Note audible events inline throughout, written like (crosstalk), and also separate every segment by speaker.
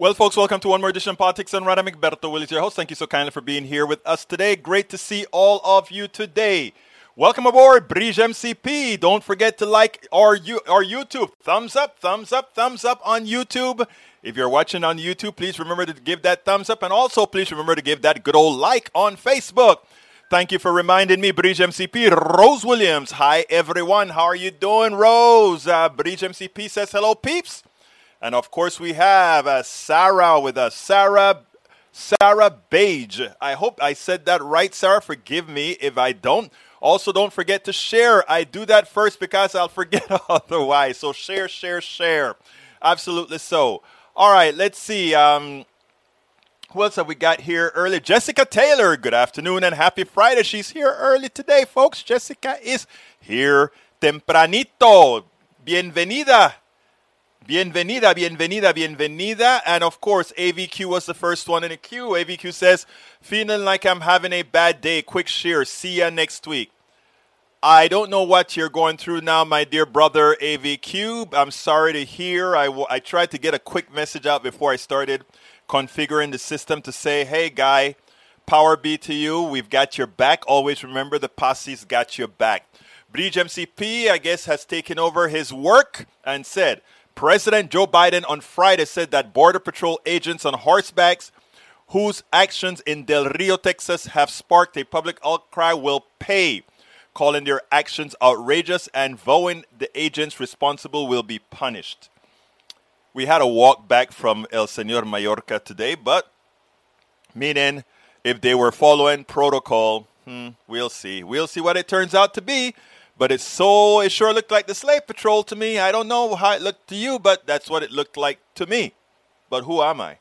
Speaker 1: Well, folks, welcome to one more edition of Politics and Rada McBerto Willis, your host. Thank you so kindly for being here with us today. Great to see all of you today. Welcome aboard, Bridge MCP. Don't forget to like our, our YouTube. Thumbs up, thumbs up, thumbs up on YouTube. If you're watching on YouTube, please remember to give that thumbs up. And also, please remember to give that good old like on Facebook. Thank you for reminding me, Bridge MCP. Rose Williams. Hi, everyone. How are you doing, Rose? Uh, Bridge MCP says hello, peeps. And of course, we have uh, Sarah with us. Sarah, Sarah Beige. I hope I said that right, Sarah. Forgive me if I don't. Also, don't forget to share. I do that first because I'll forget (laughs) otherwise. So share, share, share. Absolutely so. All right, let's see. Um, who else have we got here early? Jessica Taylor. Good afternoon and happy Friday. She's here early today, folks. Jessica is here tempranito. Bienvenida Bienvenida, bienvenida, bienvenida. And of course, AVQ was the first one in the queue. AVQ says, feeling like I'm having a bad day. Quick share. See ya next week. I don't know what you're going through now, my dear brother AVQ. I'm sorry to hear. I, w- I tried to get a quick message out before I started configuring the system to say, hey, guy, power be to you. We've got your back. Always remember the posse's got your back. Bridge MCP, I guess, has taken over his work and said, President Joe Biden on Friday said that Border Patrol agents on horsebacks whose actions in Del Rio, Texas have sparked a public outcry will pay, calling their actions outrageous and vowing the agents responsible will be punished. We had a walk back from El Senor Mayorkas today, but meaning if they were following protocol, hmm, we'll see. We'll see what it turns out to be. But it's so, it sure looked like the slave patrol to me. I don't know how it looked to you, but that's what it looked like to me. But who am I?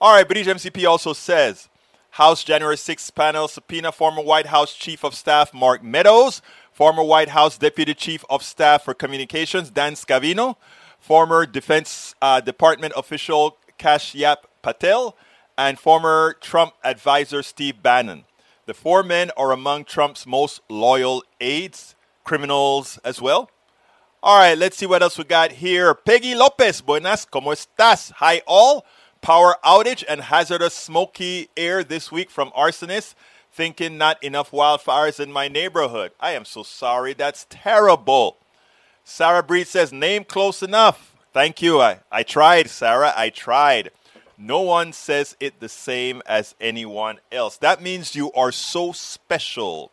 Speaker 1: All right, Bridge MCP also says House January 6th panel subpoena former White House Chief of Staff Mark Meadows, former White House Deputy Chief of Staff for Communications Dan Scavino, former Defense uh, Department official Kashyap Patel, and former Trump advisor Steve Bannon. The four men are among Trump's most loyal aides criminals as well. All right, let's see what else we got here. Peggy Lopez, buenas, ¿cómo estás? Hi, all. Power outage and hazardous smoky air this week from arsonists. Thinking not enough wildfires in my neighborhood. I am so sorry. That's terrible. Sarah Breed says, name close enough. Thank you. I, I tried, Sarah. I tried. No one says it the same as anyone else. That means you are so special.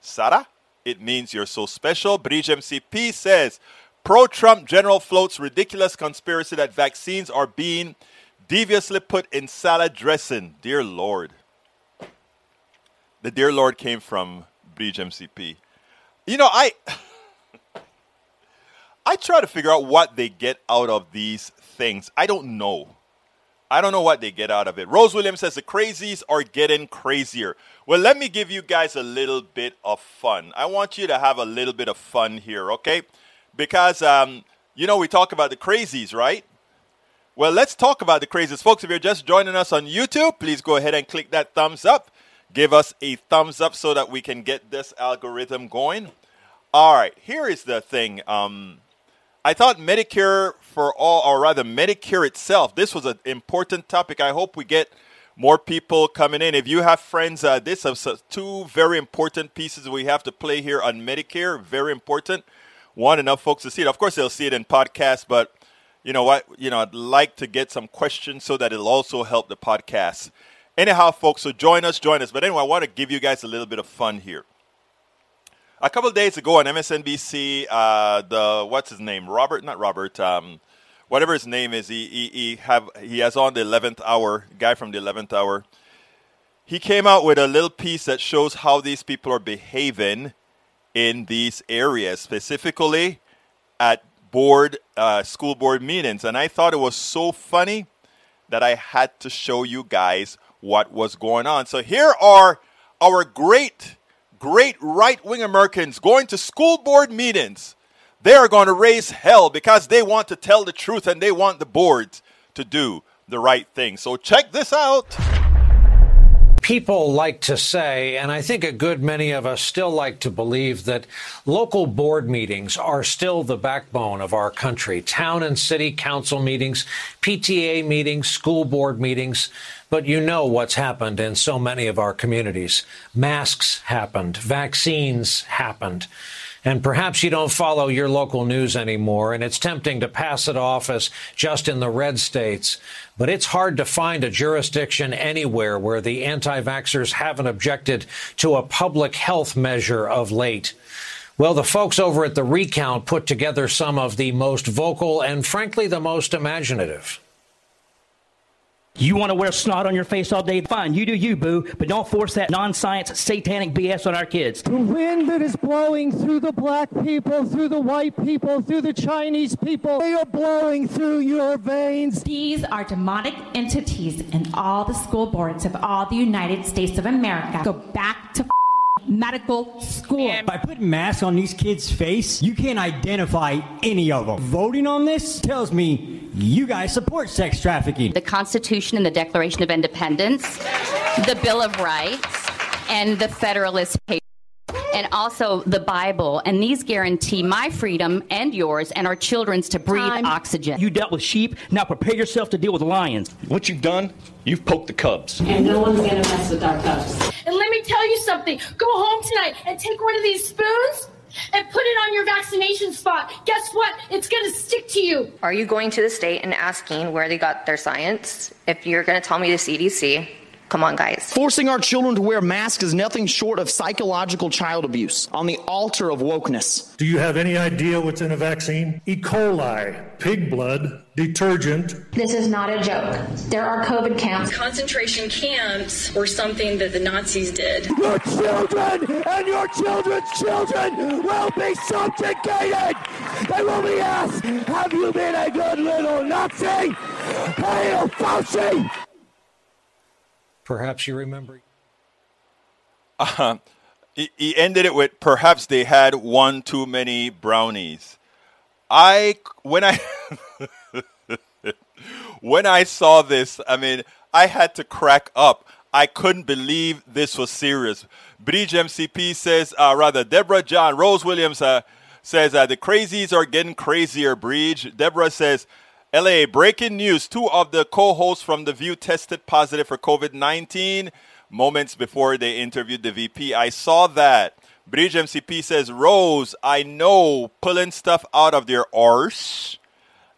Speaker 1: Sarah? It means you're so special. Bridge MCP says pro Trump general floats ridiculous conspiracy that vaccines are being deviously put in salad dressing. Dear Lord. The dear Lord came from Bridge MCP. You know, I. (laughs) I try to figure out what they get out of these things. I don't know. I don't know what they get out of it. Rose Williams says the crazies are getting crazier. Well, let me give you guys a little bit of fun. I want you to have a little bit of fun here, okay? Because, um, you know, we talk about the crazies, right? Well, let's talk about the crazies. Folks, if you're just joining us on YouTube, please go ahead and click that thumbs up. Give us a thumbs up so that we can get this algorithm going. All right, here is the thing. Um, I thought Medicare for all, or rather Medicare itself, this was an important topic. I hope we get more people coming in. If you have friends, uh, this is two very important pieces we have to play here on Medicare. Very important. One, enough folks to see it. Of course, they'll see it in podcast, but you know what? You know, I'd like to get some questions so that it'll also help the podcast. Anyhow, folks, so join us, join us. But anyway, I want to give you guys a little bit of fun here. A couple days ago on MSNBC, uh, the what's his name? Robert, not Robert. Um, whatever his name is, he, he, he have he has on the eleventh hour. Guy from the eleventh hour. He came out with a little piece that shows how these people are behaving in these areas, specifically at board uh, school board meetings, and I thought it was so funny that I had to show you guys what was going on. So here are our great great right wing Americans going to school board meetings, they are going to raise hell because they want to tell the truth and they want the boards to do the right thing. So check this out.
Speaker 2: people like to say, and I think a good many of us still like to believe, that local board meetings are still the backbone of our country. Town and city council meetings, PTA meetings, school board meetings. But you know what's happened in so many of our communities. Masks happened, vaccines happened. And perhaps you don't follow your local news anymore, and it's tempting to pass it off as just in the red states. But it's hard to find a jurisdiction anywhere where the anti vaxxers haven't objected to a public health measure of late. Well, the folks over at the Recount put together some of the most vocal and, frankly, the most imaginative.
Speaker 3: You want to wear snot on your face all day? Fine, you do you, boo. But don't force that non-science, satanic BS on our kids.
Speaker 4: The wind that is blowing through the black people, through the white people, through the Chinese people, they are blowing through your veins.
Speaker 5: These are demonic entities, and all the school boards of all the United States of America go back to medical school.
Speaker 6: By putting masks on these kids' face, you can't identify any of them. Voting on this tells me you guys support sex trafficking.
Speaker 7: The Constitution and the Declaration of Independence, the Bill of Rights, and the Federalist Papers and also the Bible. And these guarantee my freedom and yours and our children's to breathe Time. oxygen.
Speaker 3: You dealt with sheep, now prepare yourself to deal with lions.
Speaker 8: What you've done, you've poked the cubs.
Speaker 9: And no one's gonna mess with our cubs.
Speaker 10: And let me tell you something go home tonight and take one of these spoons and put it on your vaccination spot. Guess what? It's going to stick to you.
Speaker 11: Are you going to the state and asking where they got their science? If you're going to tell me the CDC, Come on, guys.
Speaker 12: Forcing our children to wear masks is nothing short of psychological child abuse on the altar of wokeness.
Speaker 13: Do you have any idea what's in a vaccine? E. coli, pig blood, detergent.
Speaker 14: This is not a joke. There are COVID camps.
Speaker 15: Concentration camps were something that the Nazis did.
Speaker 4: Your children and your children's children will be subjugated. They will be asked, Have you been a good little Nazi? Hail Fauci!
Speaker 2: Perhaps you remember.
Speaker 1: Uh, he, he ended it with perhaps they had one too many brownies. I when I (laughs) when I saw this, I mean, I had to crack up. I couldn't believe this was serious. Bridge MCP says, uh, rather, Deborah John, Rose Williams uh, says, uh, the crazies are getting crazier, Bridge. Deborah says, LA, breaking news. Two of the co hosts from The View tested positive for COVID 19 moments before they interviewed the VP. I saw that. Bridge MCP says, Rose, I know, pulling stuff out of their arse.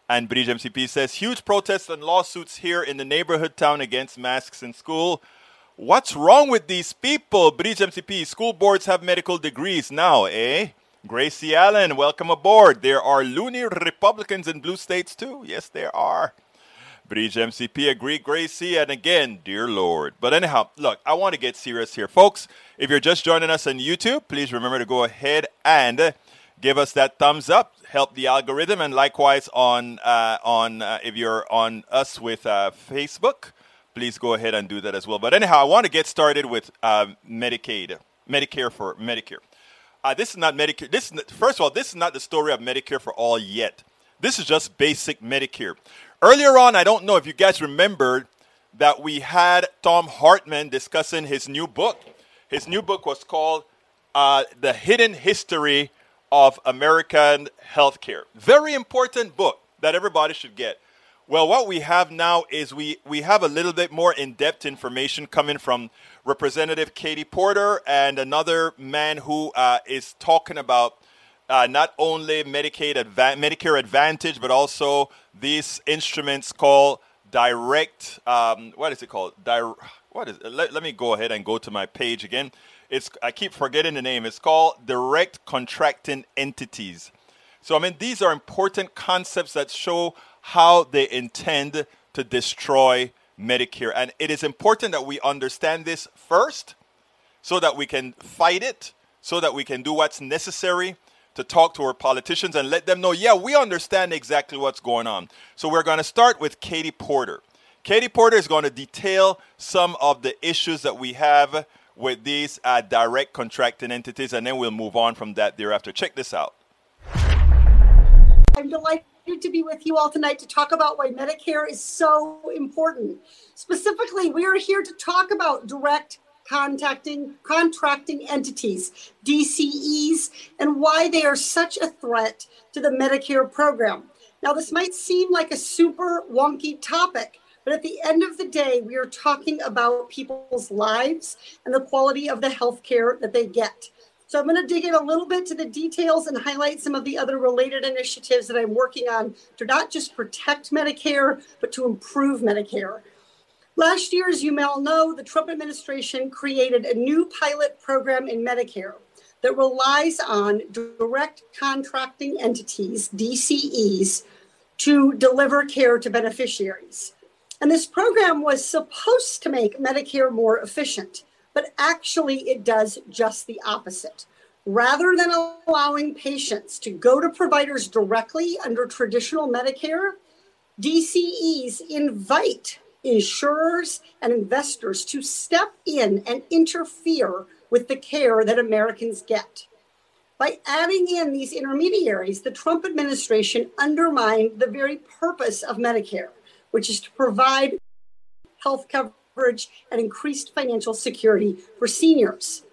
Speaker 1: And Bridge MCP says, huge protests and lawsuits here in the neighborhood town against masks in school. What's wrong with these people? Bridge MCP, school boards have medical degrees now, eh? Gracie Allen, welcome aboard. There are loony Republicans in blue states too. Yes, there are. Bridge MCP agree, Gracie, and again, dear Lord. But anyhow, look, I want to get serious here. Folks, if you're just joining us on YouTube, please remember to go ahead and give us that thumbs up, help the algorithm, and likewise on uh, on uh, if you're on us with uh, Facebook, please go ahead and do that as well. But anyhow, I want to get started with um, Medicaid, Medicare for Medicare. Uh, this is not Medicare. This is, first of all, this is not the story of Medicare for all yet. This is just basic Medicare. Earlier on, I don't know if you guys remembered that we had Thom Hartmann discussing his new book. His new book was called uh, The Hidden History of American Healthcare. Very important book that everybody should get. Well, what we have now is we, we have a little bit more in depth information coming from Representative Katie Porter and another man who uh, is talking about uh, not only Medicaid Adva- Medicare Advantage, but also these instruments called direct. Um, what is it called? Di- what is? It? Let, let me go ahead and go to my page again. It's I keep forgetting the name. It's called direct contracting entities. So I mean, these are important concepts that show how they intend to destroy Medicare. And it is important that we understand this first so that we can fight it, so that we can do what's necessary to talk to our politicians and let them know, yeah, we understand exactly what's going on. So we're going to start with Katie Porter. Katie Porter is going to detail some of the issues that we have with these uh, direct contracting entities, and then we'll move on from that thereafter. Check this out.
Speaker 16: I'm delighted to be with you all tonight to talk about why Medicare is so important. Specifically, we are here to talk about direct contacting contracting entities, DCEs, and why they are such a threat to the Medicare program. Now, this might seem like a super wonky topic, but at the end of the day, we are talking about people's lives and the quality of the health care that they get. So I'm going to dig in a little bit to the details and highlight some of the other related initiatives that I'm working on to not just protect Medicare, but to improve Medicare. Last year, as you may all know, the Trump administration created a new pilot program in Medicare that relies on direct contracting entities, DCEs, to deliver care to beneficiaries. And this program was supposed to make Medicare more efficient but actually it does just the opposite. Rather than allowing patients to go to providers directly under traditional Medicare, DCEs invite insurers and investors to step in and interfere with the care that Americans get. By adding in these intermediaries, the Trump administration undermined the very purpose of Medicare, which is to provide health coverage coverage and increased financial security for seniors.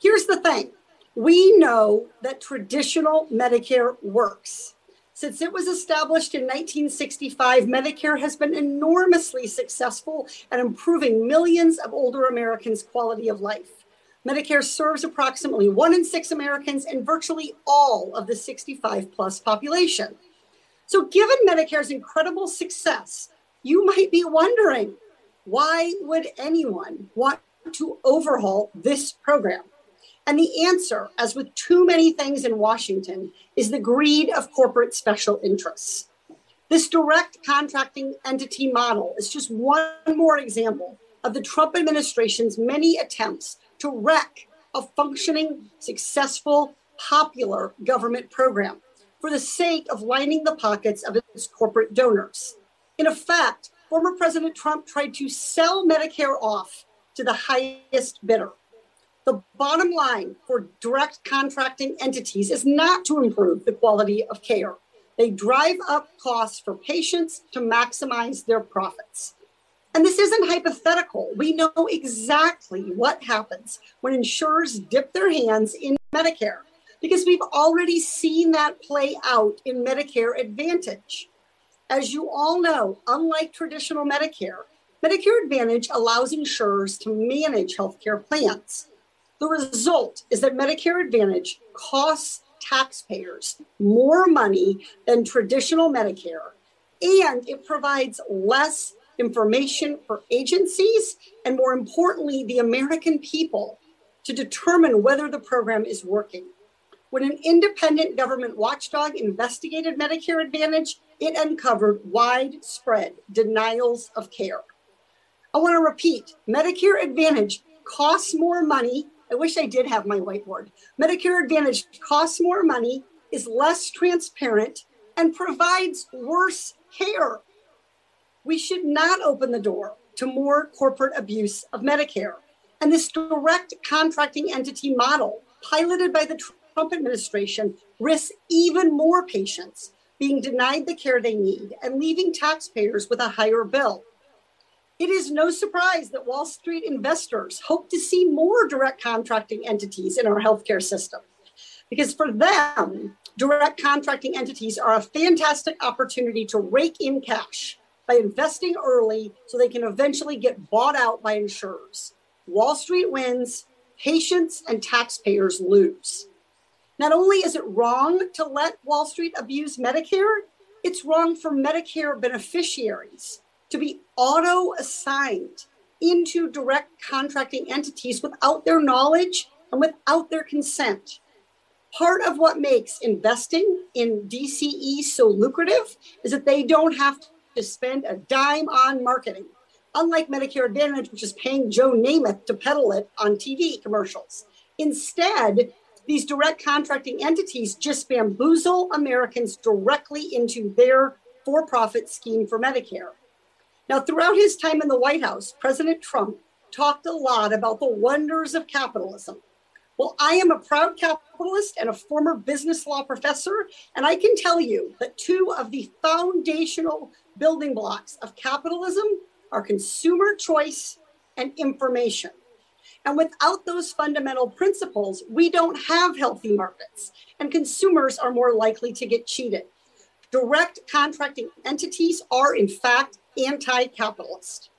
Speaker 16: Here's the thing we know that traditional Medicare works. Since it was established in 1965, Medicare has been enormously successful at improving millions of older Americans' quality of life. Medicare serves approximately one in six Americans and virtually all of the 65 plus population. So, given Medicare's incredible success, you might be wondering why would anyone want to overhaul this program? And the answer, as with too many things in Washington, is the greed of corporate special interests. This direct contracting entity model is just one more example of the Trump administration's many attempts to wreck a functioning, successful, popular government program for the sake of lining the pockets of its corporate donors. In effect, former President Trump tried to sell Medicare off to the highest bidder. The bottom line for direct contracting entities is not to improve the quality of care. They drive up costs for patients to maximize their profits. And this isn't hypothetical. We know exactly what happens when insurers dip their hands in Medicare because we've already seen that play out in Medicare Advantage. As you all know, unlike traditional Medicare, Medicare Advantage allows insurers to manage healthcare plans. The result is that Medicare Advantage costs taxpayers more money than traditional Medicare, and it provides less information for agencies and, more importantly, the American people to determine whether the program is working. When an independent government watchdog investigated Medicare Advantage, it uncovered widespread denials of care. I want to repeat Medicare Advantage costs more money. I wish I did have my whiteboard. Medicare Advantage costs more money, is less transparent, and provides worse care. We should not open the door to more corporate abuse of Medicare. And this direct contracting entity model, piloted by the Trump administration risks even more patients being denied the care they need and leaving taxpayers with a higher bill. It is no surprise that Wall Street investors hope to see more direct contracting entities in our healthcare system. Because for them, direct contracting entities are a fantastic opportunity to rake in cash by investing early so they can eventually get bought out by insurers. Wall Street wins, patients and taxpayers lose. Not only is it wrong to let Wall Street abuse Medicare, it's wrong for Medicare beneficiaries to be auto assigned into direct contracting entities without their knowledge and without their consent. Part of what makes investing in DCE so lucrative is that they don't have to spend a dime on marketing, unlike Medicare Advantage, which is paying Joe Namath to peddle it on TV commercials. Instead, these direct contracting entities just bamboozle Americans directly into their for profit scheme for Medicare. Now, throughout his time in the White House, President Trump talked a lot about the wonders of capitalism. Well, I am a proud capitalist and a former business law professor, and I can tell you that two of the foundational building blocks of capitalism are consumer choice and information. And without those fundamental principles, we don't have healthy markets, and consumers are more likely to get cheated. Direct contracting entities are, in fact, anti capitalist.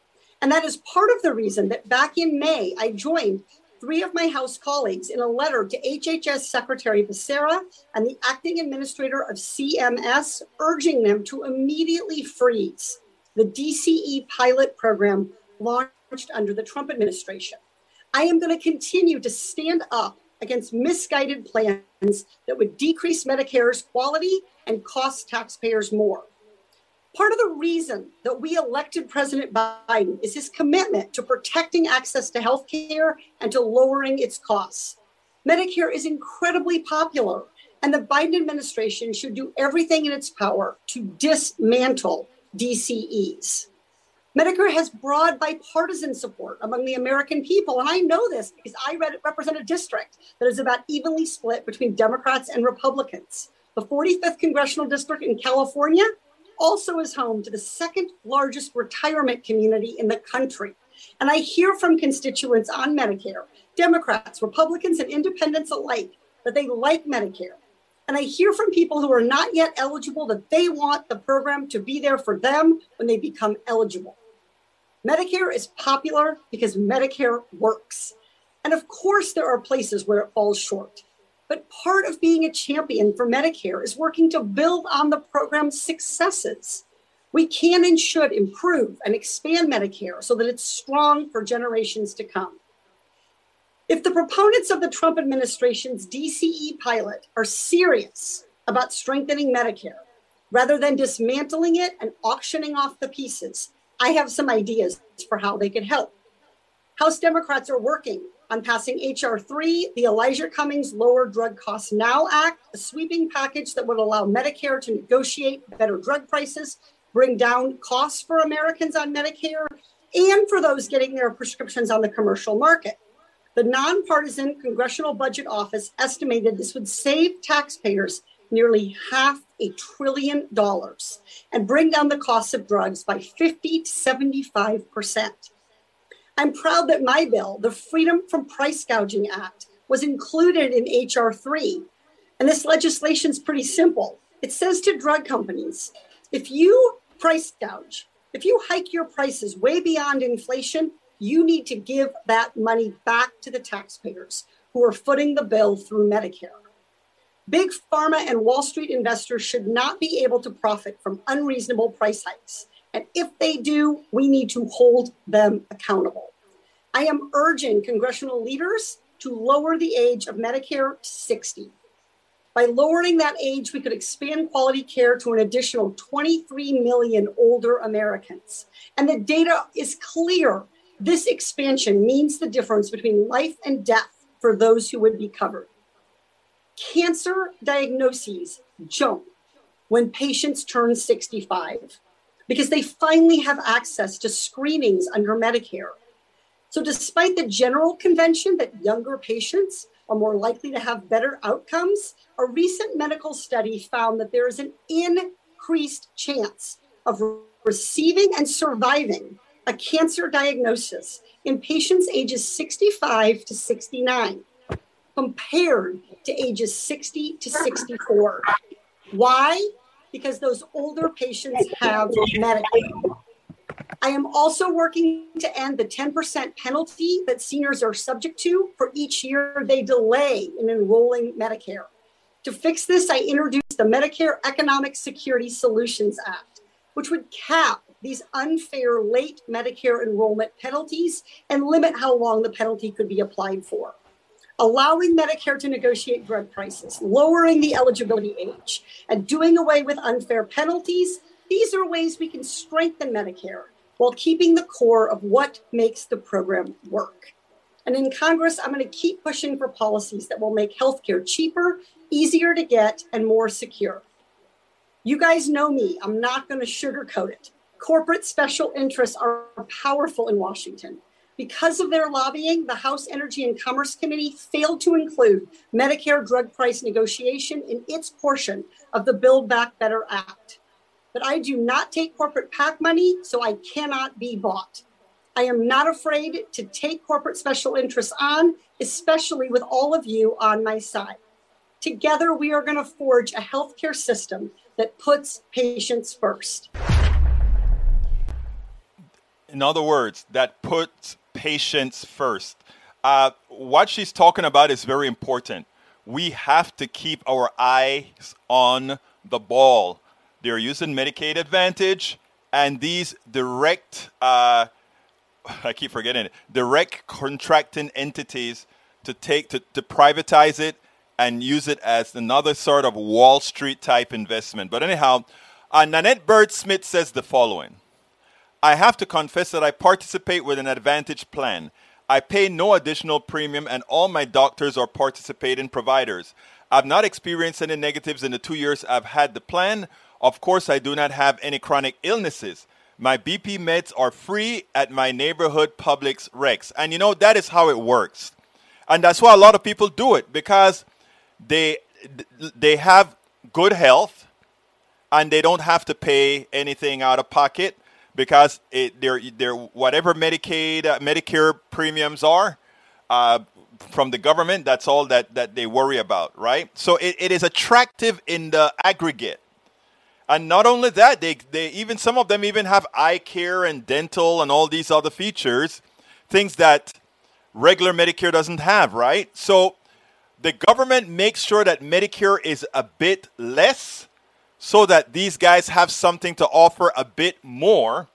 Speaker 16: And that is part of the reason that back in May, I joined three of my House colleagues in a letter to HHS Secretary Becerra and the acting administrator of CMS, urging them to immediately freeze the DCE pilot program launched under the Trump administration. I am going to continue to stand up against misguided plans that would decrease Medicare's quality and cost taxpayers more. Part of the reason that we elected President Biden is his commitment to protecting access to health care and to lowering its costs. Medicare is incredibly popular, and the Biden administration should do everything in its power to dismantle DCEs. Medicare has broad bipartisan support among the American people. And I know this because I represent a district that is about evenly split between Democrats and Republicans. The 45th Congressional District in California also is home to the second largest retirement community in the country. And I hear from constituents on Medicare, Democrats, Republicans, and independents alike, that they like Medicare. And I hear from people who are not yet eligible that they want the program to be there for them when they become eligible. Medicare is popular because Medicare works. And of course, there are places where it falls short. But part of being a champion for Medicare is working to build on the program's successes. We can and should improve and expand Medicare so that it's strong for generations to come. If the proponents of the Trump administration's DCE pilot are serious about strengthening Medicare, rather than dismantling it and auctioning off the pieces, I have some ideas for how they could help. House Democrats are working on passing H.R. 3, the Elijah Cummings Lower Drug Costs Now Act, a sweeping package that would allow Medicare to negotiate better drug prices, bring down costs for Americans on Medicare, and for those getting their prescriptions on the commercial market. The nonpartisan Congressional Budget Office estimated this would save taxpayers nearly half a trillion dollars and bring down the cost of drugs by 50 to 75 percent. I'm proud that my bill, the Freedom from Price Gouging Act, was included in H.R. 3. And this legislation is pretty simple. It says to drug companies if you price gouge, if you hike your prices way beyond inflation, you need to give that money back to the taxpayers who are footing the bill through Medicare. Big pharma and Wall Street investors should not be able to profit from unreasonable price hikes. And if they do, we need to hold them accountable. I am urging congressional leaders to lower the age of Medicare to 60. By lowering that age, we could expand quality care to an additional 23 million older Americans. And the data is clear. This expansion means the difference between life and death for those who would be covered cancer diagnoses jump when patients turn 65 because they finally have access to screenings under Medicare. So, despite the general convention that younger patients are more likely to have better outcomes, a recent medical study found that there is an increased chance of receiving and surviving a cancer diagnosis in patients ages 65 to 69 compared to ages 60 to 64. Why? Because those older patients have Medicare. I am also working to end the 10% penalty that seniors are subject to for each year they delay in enrolling Medicare. To fix this, I introduced the Medicare Economic Security Solutions Act, which would cap these unfair late Medicare enrollment penalties and limit how long the penalty could be applied for allowing Medicare to negotiate drug prices, lowering the eligibility age, and doing away with unfair penalties. These are ways we can strengthen Medicare while keeping the core of what makes the program work. And in Congress, I'm going to keep pushing for policies that will make healthcare cheaper, easier to get, and more secure. You guys know me, I'm not going to sugarcoat it. Corporate special interests are powerful in Washington. Because of their lobbying, the House Energy and Commerce Committee failed to include Medicare drug price negotiation in its portion of the Build Back Better Act. But I do not take corporate PAC money, so I cannot be bought. I am not afraid to take corporate special interests on, especially with all of you on my side. Together, we are going to forge a healthcare system that puts patients first.
Speaker 1: In other words, that puts patients first. Uh, what she's talking about is very important. We have to keep our eyes on the ball. They're using Medicaid Advantage and these direct, uh, (laughs) I keep forgetting it, direct contracting entities to take to, to privatize it and use it as another sort of Wall Street type investment. But anyhow, uh, Nanette Bird Smith says the following I have to confess that I participate with an Advantage plan. I pay no additional premium, and all my doctors are participating providers. I've not experienced any negatives in the two years I've had the plan. Of course, I do not have any chronic illnesses. My BP meds are free at my neighborhood Publix Rex. And you know, that is how it works. And that's why a lot of people do it because they they have good health and they don't have to pay anything out of pocket because it, they're, they're whatever Medicaid, uh, Medicare premiums are uh, from the government, that's all that, that they worry about, right? So it, it is attractive in the aggregate. And not only that, they, they even some of them even have eye care and dental and all these other features, things that regular Medicare doesn't have, right? So the government makes sure that Medicare is a bit less so that these guys have something to offer a bit more.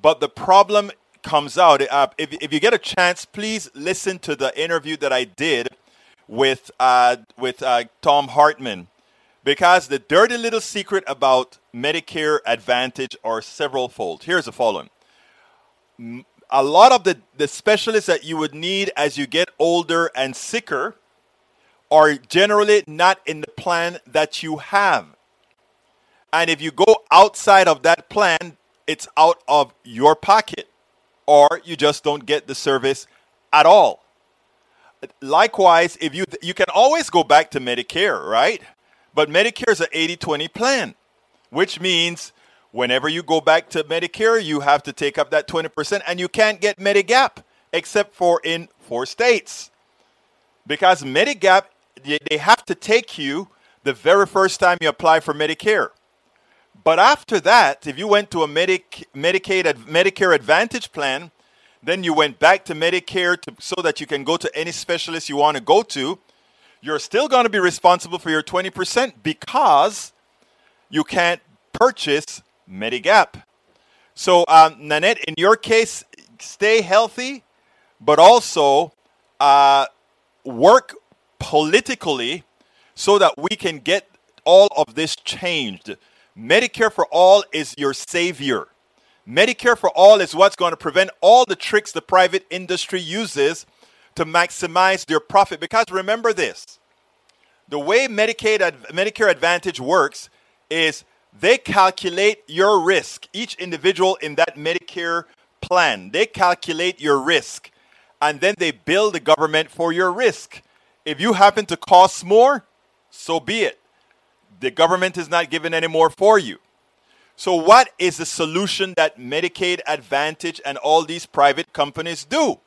Speaker 1: But the problem comes out. Uh, if, if you get a chance, please listen to the interview that I did with, uh, with uh, Thom Hartmann. Because the dirty little secret about Medicare Advantage are several fold. Here's the following a lot of the, the specialists that you would need as you get older and sicker are generally not in the plan that you have. And if you go outside of that plan, it's out of your pocket, or you just don't get the service at all. Likewise, if you you can always go back to Medicare, right? But Medicare is an 80-20 plan, which means whenever you go back to Medicare, you have to take up that 20% and you can't get Medigap except for in four states. Because Medigap they have to take you the very first time you apply for Medicare. But after that, if you went to a Medic, Medicaid, Medicare Advantage plan, then you went back to Medicare to, so that you can go to any specialist you want to go to, you're still going to be responsible for your 20% because you can't purchase Medigap. So, um, Nanette, in your case, stay healthy, but also uh, work politically so that we can get all of this changed. Medicare for All is your savior. Medicare for All is what's going to prevent all the tricks the private industry uses to maximize their profit. Because remember this the way Medicaid, Medicare Advantage works is they calculate your risk, each individual in that Medicare plan. They calculate your risk and then they bill the government for your risk. If you happen to cost more, so be it. The government is not giving any more for you. So, what is the solution that Medicaid Advantage and all these private companies do?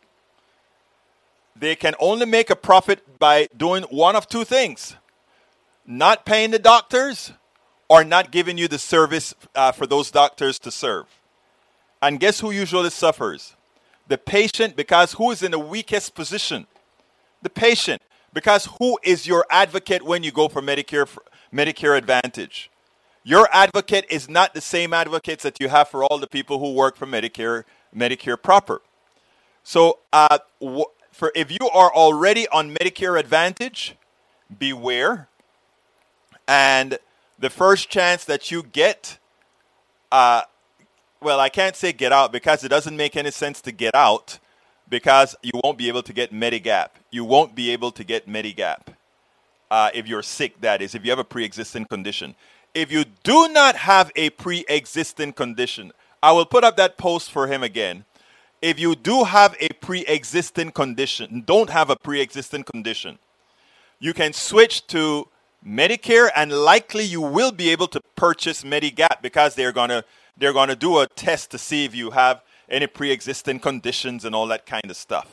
Speaker 1: They can only make a profit by doing one of two things not paying the doctors or not giving you the service uh, for those doctors to serve. And guess who usually suffers? The patient, because who is in the weakest position? The patient. Because who is your advocate when you go for Medicare Medicare Advantage? Your advocate is not the same advocates that you have for all the people who work for Medicare Medicare proper. So, uh, for if you are already on Medicare Advantage, beware. And the first chance that you get, uh, well, I can't say get out because it doesn't make any sense to get out because you won't be able to get Medigap. You won't be able to get Medigap uh, if you're sick, that is, if you have a pre existing condition. If you do not have a pre existing condition, I will put up that post for him again. If you do have a pre existing condition, don't have a pre existing condition, you can switch to Medicare and likely you will be able to purchase Medigap because they're going to they're going to do a test to see if you have any pre-existing conditions and all that kind of stuff.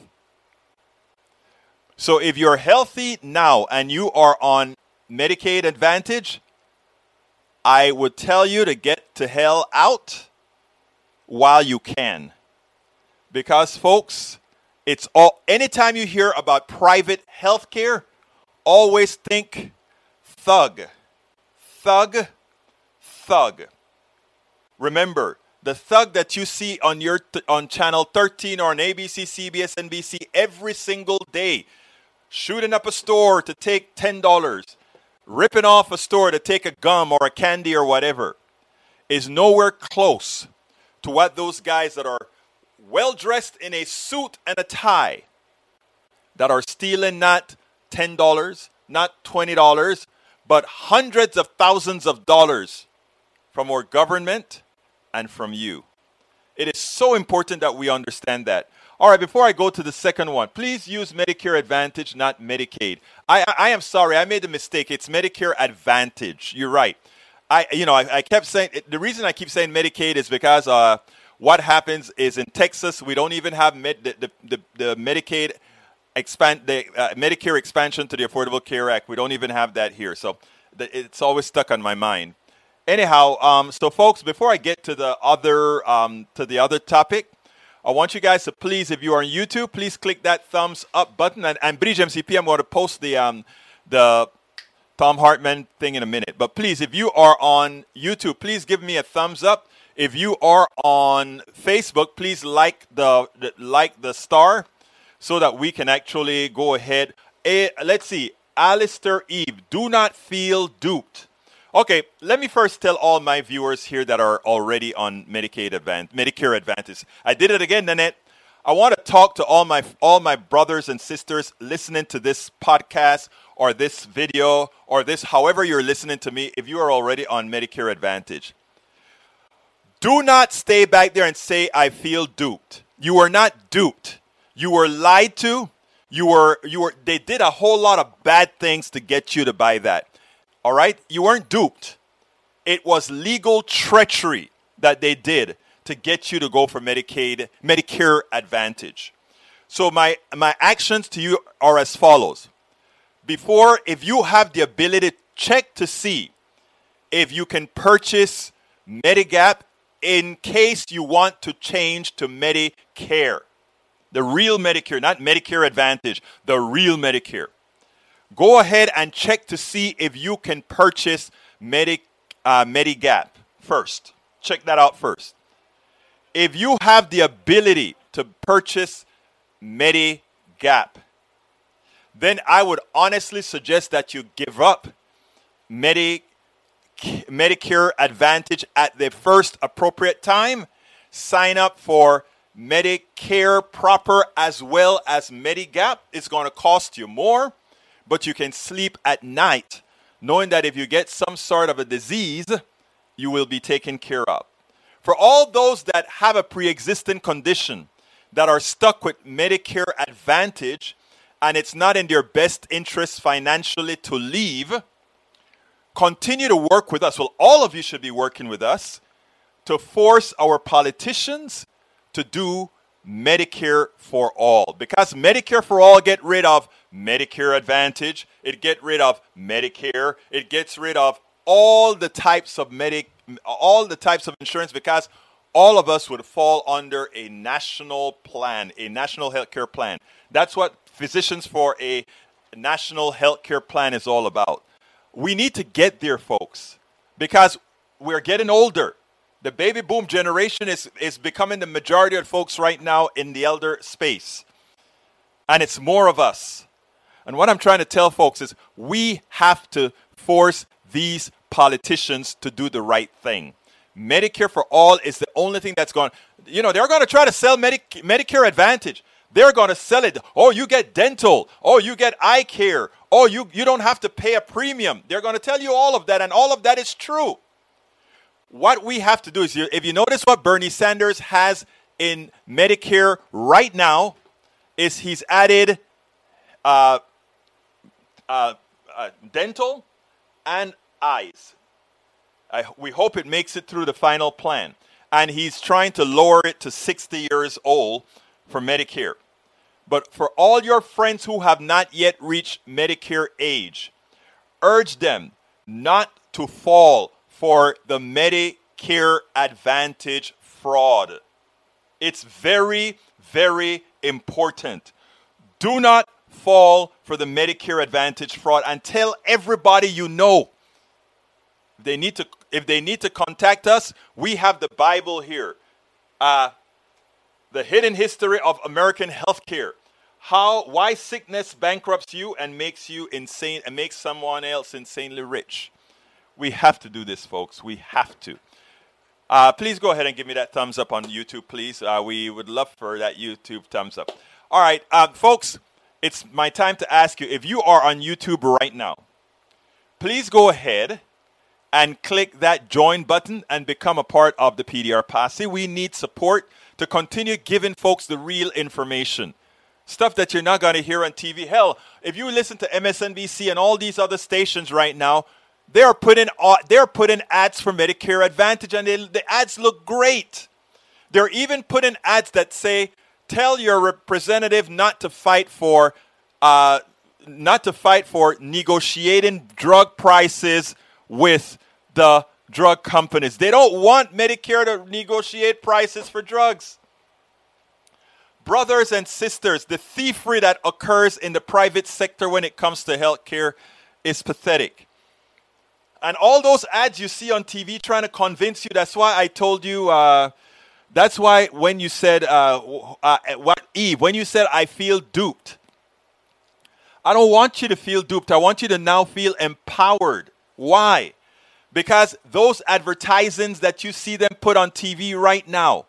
Speaker 1: So if you're healthy now and you are on Medicaid Advantage, I would tell you to get to hell out while you can. Because folks, it's all anytime you hear about private health care, always think thug. Thug, thug. Remember, the thug that you see on your on channel 13 or on ABC, CBS, NBC every single day, shooting up a store to take $10, ripping off a store to take a gum or a candy or whatever, is nowhere close to what those guys that are well dressed in a suit and a tie that are stealing not $10, not $20, but hundreds of thousands of dollars from our government and from you. It is so important that we understand that. All right, before I go to the second one, please use Medicare Advantage, not Medicaid. I, I, I am sorry, I made a mistake. It's Medicare Advantage. You're right. I, you know, I, I kept saying the reason I keep saying Medicaid is because uh, what happens is in Texas we don't even have med, the, the, the, the Medicaid expand the uh, Medicare expansion to the Affordable Care Act. We don't even have that here, so the, it's always stuck on my mind. Anyhow, um, so folks, before I get to the other um, to the other topic, I want you guys to please, if you are on YouTube, please click that thumbs up button. And, and Bridge MCP, I'm going to post the um, the Thom Hartmann thing in a minute. But please, if you are on YouTube, please give me a thumbs up. If you are on Facebook, please like the, the like the star so that we can actually go ahead. Eh, let's see. Alistair Eve, do not feel duped. Okay, let me first tell all my viewers here that are already on Medicaid Advantage, Medicare Advantage. I did it again, Nanette. I want to talk to all my all my brothers and sisters listening to this podcast or this video or this however you're listening to me if you are already on Medicare Advantage. Do not stay back there and say I feel duped. You are not duped. You were lied to. You were you were they did a whole lot of bad things to get you to buy that. All right? You weren't duped. It was legal treachery that they did to get you to go for Medicaid, Medicare Advantage. So my my actions to you are as follows. Before if you have the ability check to see if you can purchase Medigap in case you want to change to Medicare. The real Medicare, not Medicare Advantage, the real Medicare go ahead and check to see if you can purchase Medi, uh, Medigap first. Check that out first. If you have the ability to purchase Medigap, then I would honestly suggest that you give up Medi, Medicare Advantage at the first appropriate time. Sign up for Medicare proper as well as Medigap. It's going to cost you more but you can sleep at night knowing that if you get some sort of a disease, you will be taken care of. For all those that have a pre existing condition that are stuck with Medicare Advantage and it's not in their best interest financially to leave, continue to work with us. Well, all of you should be working with us to force our politicians to do Medicare for all because Medicare for all get rid of Medicare Advantage, it get rid of Medicare, it gets rid of all the types of medic all the types of insurance because all of us would fall under a national plan, a national health care plan. That's what Physicians for a National Health Care Plan is all about. We need to get there, folks, because we're getting older. The baby boom generation is, is becoming the majority of folks right now in the elder space. And it's more of us. And what I'm trying to tell folks is we have to force these politicians to do the right thing. Medicare for all is the only thing that's going, you know, they're going to try to sell Medi- Medicare Advantage. They're going to sell it. Oh, you get dental. Oh, you get eye care. Oh, you, you don't have to pay a premium. They're going to tell you all of that, and all of that is true. What we have to do is, if you notice what Bernie Sanders has in Medicare right now, is he's added uh, uh, uh, dental and eyes. I, we hope it makes it through the final plan. and he's trying to lower it to 60 years old for Medicare. But for all your friends who have not yet reached Medicare age, urge them not to fall for the Medicare Advantage fraud. It's very, very important. Do not fall for the Medicare Advantage fraud and tell everybody you know. They need to, if they need to contact us, we have the Bible here. Uh, the hidden history of American healthcare. How why sickness bankrupts you and makes you insane and makes someone else insanely rich. We have to do this, folks. We have to. Uh, please go ahead and give me that thumbs up on YouTube, please. Uh, we would love for that YouTube thumbs up. All right, uh, folks, it's my time to ask you if you are on YouTube right now, please go ahead and click that join button and become a part of the PDR Posse. We need support to continue giving folks the real information. Stuff that you're not going to hear on TV. Hell, if you listen to MSNBC and all these other stations right now, they're putting they're putting ads for Medicare Advantage, and they, the ads look great. They're even putting ads that say, "Tell your representative not to fight for, uh, not to fight for negotiating drug prices with the drug companies. They don't want Medicare to negotiate prices for drugs." Brothers and sisters, the thievery that occurs in the private sector when it comes to healthcare is pathetic. And all those ads you see on TV trying to convince you, that's why I told you, uh, that's why when you said, uh, uh, what, Eve, when you said, I feel duped, I don't want you to feel duped. I want you to now feel empowered. Why? Because those advertisements that you see them put on TV right now,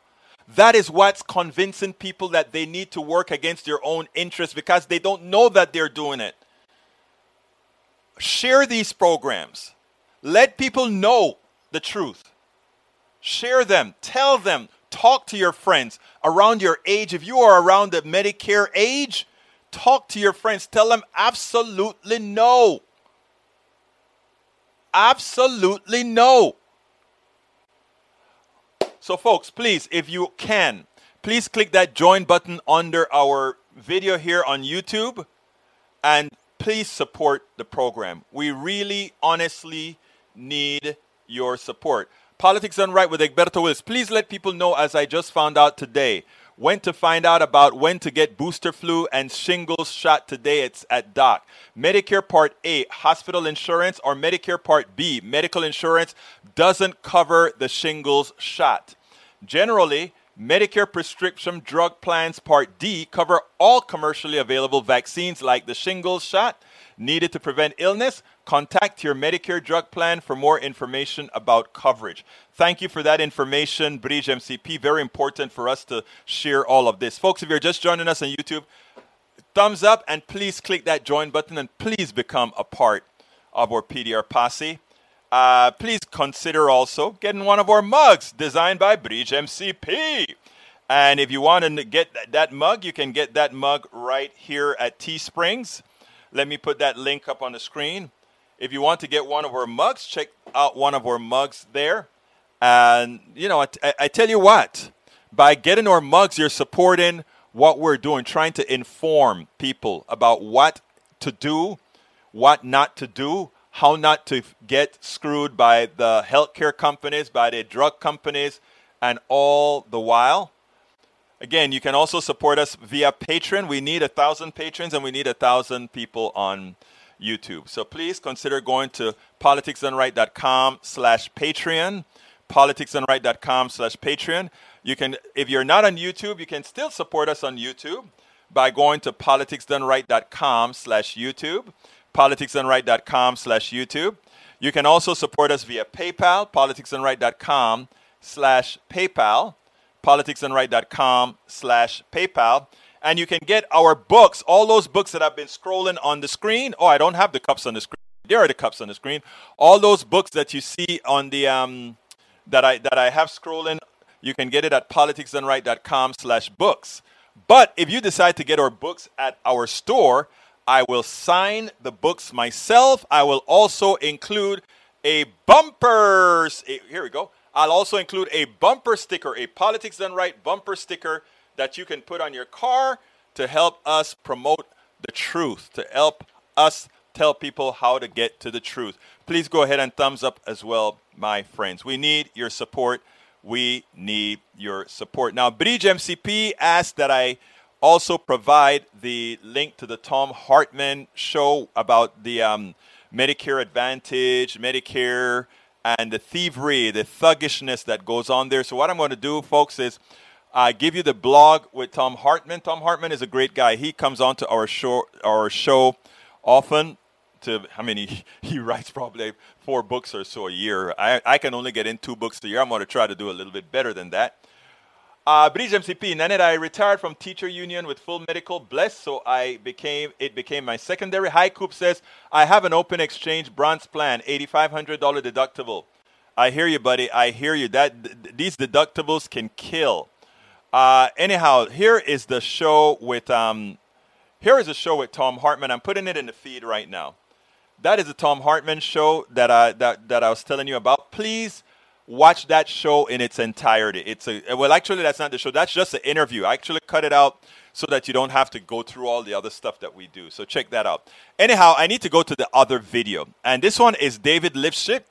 Speaker 1: that is what's convincing people that they need to work against their own interests because they don't know that they're doing it. Share these programs. Let people know the truth. Share them, tell them, talk to your friends around your age. If you are around the Medicare age, talk to your friends. Tell them absolutely no. Absolutely no. So, folks, please, if you can, please click that join button under our video here on YouTube and please support the program. We really, honestly need your support. Politics Done Right with Egberto Willies. Please let people know, as I just found out today, when to find out about when to get booster flu and shingles shot today. It's at Doc. Medicare Part A, hospital insurance, or Medicare Part B, medical insurance, doesn't cover the shingles shot. Generally, Medicare prescription drug plans Part D cover all commercially available vaccines like the shingles shot needed to prevent illness, contact your Medicare drug plan for more information about coverage. Thank you for that information, Bridge MCP. Very important for us to share all of this. Folks, if you're just joining us on YouTube, thumbs up and please click that join button and please become a part of our PDR posse. Uh, please consider also getting one of our mugs designed by Bridge MCP. And if you want to get that mug, you can get that mug right here at Teesprings. Let me put that link up on the screen. If you want to get one of our mugs, check out one of our mugs there. And, you know, I, I tell you what, by getting our mugs, you're supporting what we're doing, trying to inform people about what to do, what not to do, how not to get screwed by the healthcare companies, by the drug companies, and all the while Again, you can also support us via Patreon. We need a thousand patrons and we need a thousand people on YouTube. So please consider going to politicsdoneright.com slash Patreon, politicsdoneright.com slash Patreon. You can, if you're not on YouTube, you can still support us on YouTube by going to politicsdoneright.com slash YouTube, politicsdoneright.com slash YouTube. You can also support us via PayPal, politicsdoneright.com slash PayPal politicsdoneright.com slash PayPal. And you can get our books, all those books that I've been scrolling on the screen. Oh, I don't have the cups on the screen. There are the cups on the screen. All those books that you see on the um, that I that I have scrolling, you can get it at politicsdoneright.com slash books. But if you decide to get our books at our store, I will sign the books myself. I will also include a bumpers. Here we go I'll also include a bumper sticker, a Politics Done Right bumper sticker that you can put on your car to help us promote the truth, to help us tell people how to get to the truth. Please go ahead and thumbs up as well, my friends. We need your support. We need your support. Now, Bridge MCP asked that I also provide the link to the Thom Hartmann show about the um, Medicare Advantage, Medicare, and the thievery, the thuggishness that goes on there. So, what I'm going to do, folks, is I give you the blog with Thom Hartmann. Thom Hartmann is a great guy. He comes on to our show, our show often. To I mean, (laughs) he, he writes probably four books or so a year. I, I can only get in two books a year. I'm going to try to do a little bit better than that. Uh, Bridge MCP, Nanette, I retired from teacher union with full medical blessed, so I became it became my secondary. Haiku says I have an open exchange bronze plan, eighty five hundred dollar deductible. I hear you, buddy. I hear you. That th- these deductibles can kill. Uh, anyhow, here is the show with um, here is a show with Thom Hartmann. I'm putting it in the feed right now. That is the Thom Hartmann show that I that that I was telling you about. Please watch that show in its entirety. It's a well, actually, that's not the show. That's just an interview. I actually cut it out so that you don't have to go through all the other stuff that we do. So check that out. Anyhow, I need to go to the other video, and this one is David Lipschutz,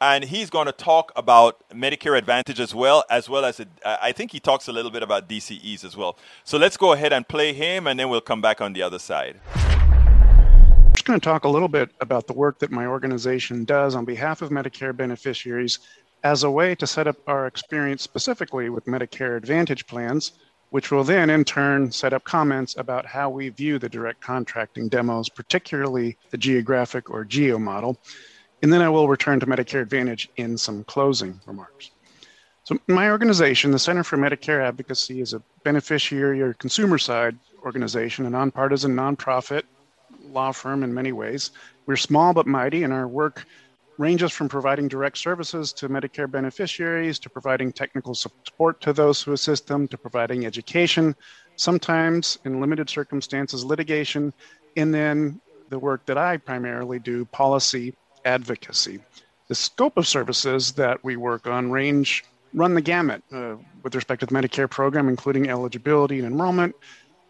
Speaker 1: and he's going to talk about Medicare Advantage as well, as well as uh, I think he talks a little bit about DCEs as well. So let's go ahead and play him, and then we'll come back on the other side.
Speaker 17: I'm just going to talk a little bit about the work that my organization does on behalf of Medicare beneficiaries as a way to set up our experience specifically with Medicare Advantage plans, which will then in turn set up comments about how we view the direct contracting demos, particularly the geographic or geo model. And then I will return to Medicare Advantage in some closing remarks. So, my organization, the Center for Medicare Advocacy, is a beneficiary or consumer side organization, a nonpartisan nonprofit law firm in many ways. We're small but mighty, and our work ranges from providing direct services to Medicare beneficiaries to providing technical support to those who assist them to providing education, sometimes in limited circumstances, litigation, and then the work that I primarily do, policy advocacy. The scope of services that we work on range run the gamut uh, with respect to the Medicare program, including eligibility and enrollment,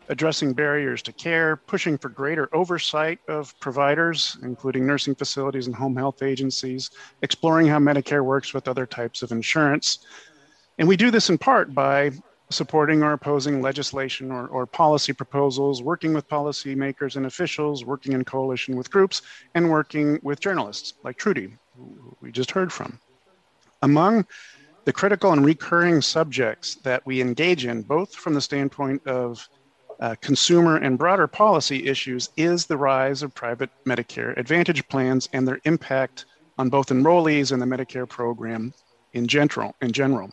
Speaker 17: addressing barriers to care, pushing for greater oversight of providers, including nursing facilities and home health agencies, exploring how Medicare works with other types of insurance. And we do this in part by supporting or opposing legislation or, or policy proposals, working with policymakers and officials, working in coalition with groups, and working with journalists like Trudy, who we just heard from. Among the critical and recurring subjects that we engage in, both from the standpoint of uh, consumer and broader policy issues is the rise of private Medicare Advantage plans and their impact on both enrollees and the Medicare program in general. In general.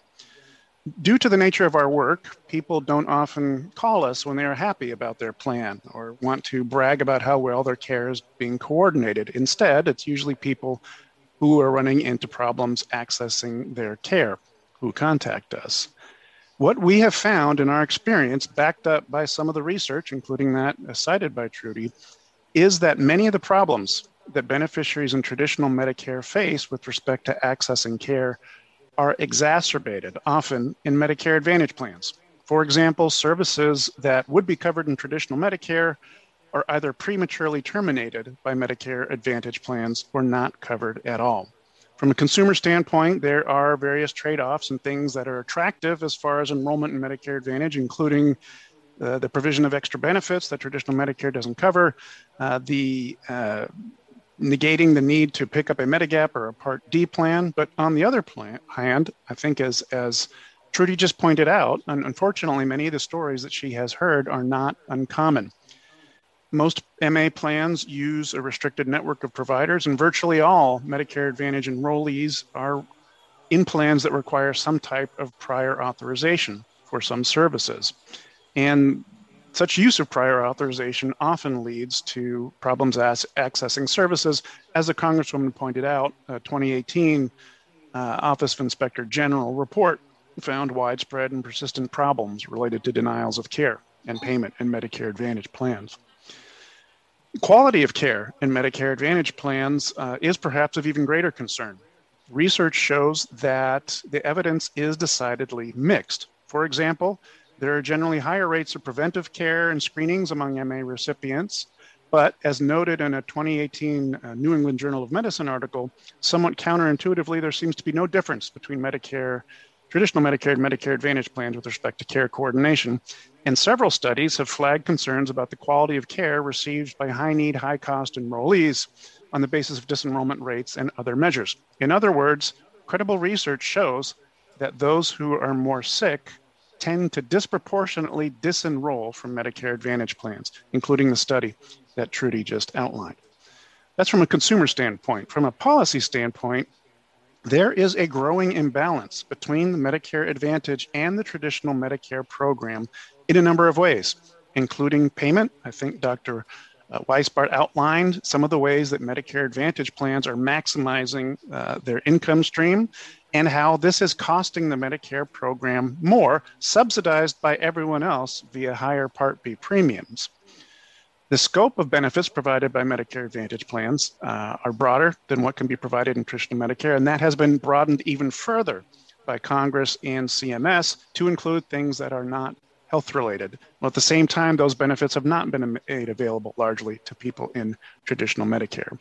Speaker 17: Due to the nature of our work, people don't often call us when they are happy about their plan or want to brag about how well their care is being coordinated. Instead, it's usually people who are running into problems accessing their care who contact us. What we have found in our experience, backed up by some of the research, including that cited by Trudy, is that many of the problems that beneficiaries in traditional Medicare face with respect to accessing care are exacerbated, often in Medicare Advantage plans. For example, services that would be covered in traditional Medicare are either prematurely terminated by Medicare Advantage plans or not covered at all. From a consumer standpoint, there are various trade offs and things that are attractive as far as enrollment in Medicare Advantage, including uh, the provision of extra benefits that traditional Medicare doesn't cover, uh, the uh, negating the need to pick up a Medigap or a Part D plan. But on the other plan, hand, I think as as Trudy just pointed out, and unfortunately, many of the stories that she has heard are not uncommon. Most MA plans use a restricted network of providers, and virtually all Medicare Advantage enrollees are in plans that require some type of prior authorization for some services. And such use of prior authorization often leads to problems accessing services. As the Congresswoman pointed out, a 2018 uh, Office of Inspector General report found widespread and persistent problems related to denials of care and payment in Medicare Advantage plans. Quality of care in Medicare Advantage plans uh, is perhaps of even greater concern. research shows that the evidence is decidedly mixed. For example, there are generally higher rates of preventive care and screenings among MA recipients. But as noted in a 2018 uh, New England Journal of Medicine article, somewhat counterintuitively, there seems to be no difference between Medicare, traditional Medicare, and Medicare Advantage plans with respect to care coordination. And several studies have flagged concerns about the quality of care received by high need, high cost enrollees on the basis of disenrollment rates and other measures. In other words, credible research shows that those who are more sick tend to disproportionately disenroll from Medicare Advantage plans, including the study that Trudy just outlined. That's from a consumer standpoint. From a policy standpoint, there is a growing imbalance between the Medicare Advantage and the traditional Medicare program in a number of ways, including payment. I think Dr. Uh, Weisbart outlined some of the ways that Medicare Advantage plans are maximizing uh, their income stream and how this is costing the Medicare program more, subsidized by everyone else via higher Part B premiums. The scope of benefits provided by Medicare Advantage plans uh, are broader than what can be provided in traditional Medicare, and that has been broadened even further by Congress and CMS to include things that are not health related. Well, at the same time, those benefits have not been made available largely to people in traditional Medicare.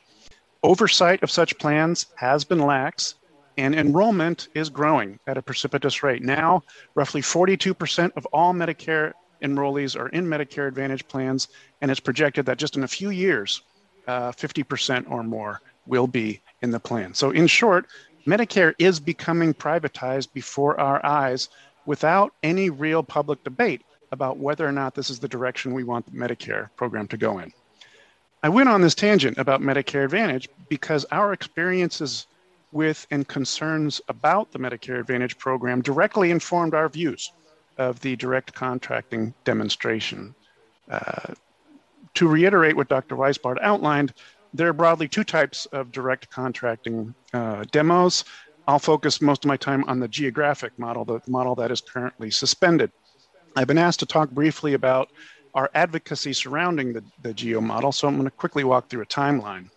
Speaker 17: Oversight of such plans has been lax, and enrollment is growing at a precipitous rate. Now, roughly 42% of all Medicare enrollees are in Medicare Advantage plans, and it's projected that just in a few years, uh, 50% or more will be in the plan. So, in short, Medicare is becoming privatized before our eyes without any real public debate about whether or not this is the direction we want the Medicare program to go in. I went on this tangent about Medicare Advantage because our experiences with and concerns about the Medicare Advantage program directly informed our views of the direct contracting demonstration. Uh, to reiterate what Dr. Weisbart outlined, there are broadly two types of direct contracting uh, demos. I'll focus most of my time on the geographic model, the model that is currently suspended. I've been asked to talk briefly about our advocacy surrounding the, the GEO model, so I'm going to quickly walk through a timeline.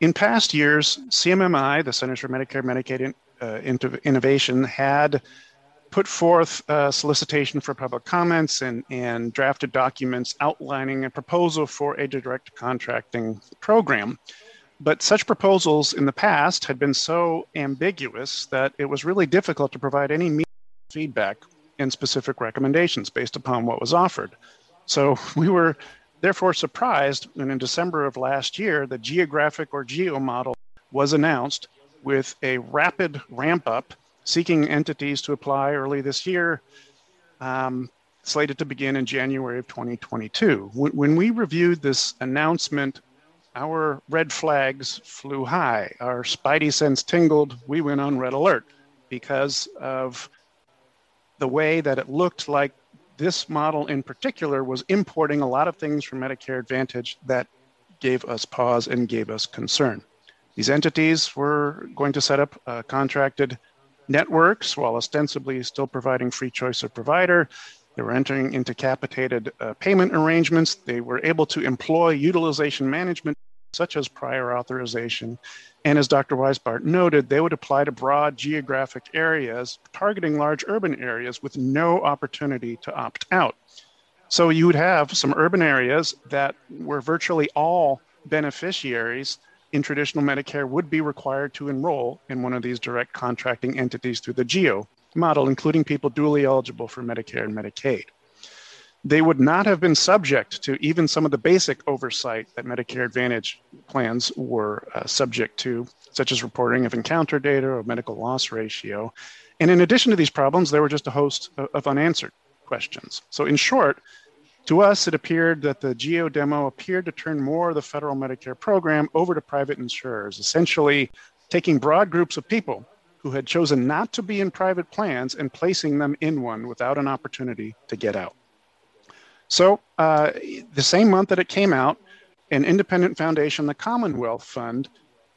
Speaker 17: In past years, CMMI, the Centers for Medicare and Medicaid uh, Innovation, had put forth a solicitation for public comments and, and drafted documents outlining a proposal for a direct contracting program. But such proposals in the past had been so ambiguous that it was really difficult to provide any feedback and specific recommendations based upon what was offered. So (laughs) we were therefore surprised when in December of last year, the geographic or geo model was announced with a rapid ramp up seeking entities to apply early this year, um, slated to begin in January of 2022. When we reviewed this announcement, our red flags flew high. Our spidey sense tingled. We went on red alert because of the way that it looked like this model in particular was importing a lot of things from Medicare Advantage that gave us pause and gave us concern. These entities were going to set up a contracted networks while ostensibly still providing free choice of provider. They were entering into capitated uh, payment arrangements. They were able to employ utilization management, such as prior authorization. And as Dr. Weisbart noted, they would apply to broad geographic areas, targeting large urban areas with no opportunity to opt out. So you would have some urban areas that were virtually all beneficiaries in traditional Medicare would be required to enroll in one of these direct contracting entities through the GEO model, including people duly eligible for Medicare and Medicaid. They would not have been subject to even some of the basic oversight that Medicare Advantage plans were uh, subject to, such as reporting of encounter data or medical loss ratio. And in addition to these problems, there were just a host of unanswered questions. So, in short, to us, it appeared that the GEO demo appeared to turn more of the federal Medicare program over to private insurers, essentially taking broad groups of people who had chosen not to be in private plans and placing them in one without an opportunity to get out. So, uh, the same month that it came out, an independent foundation, the Commonwealth Fund,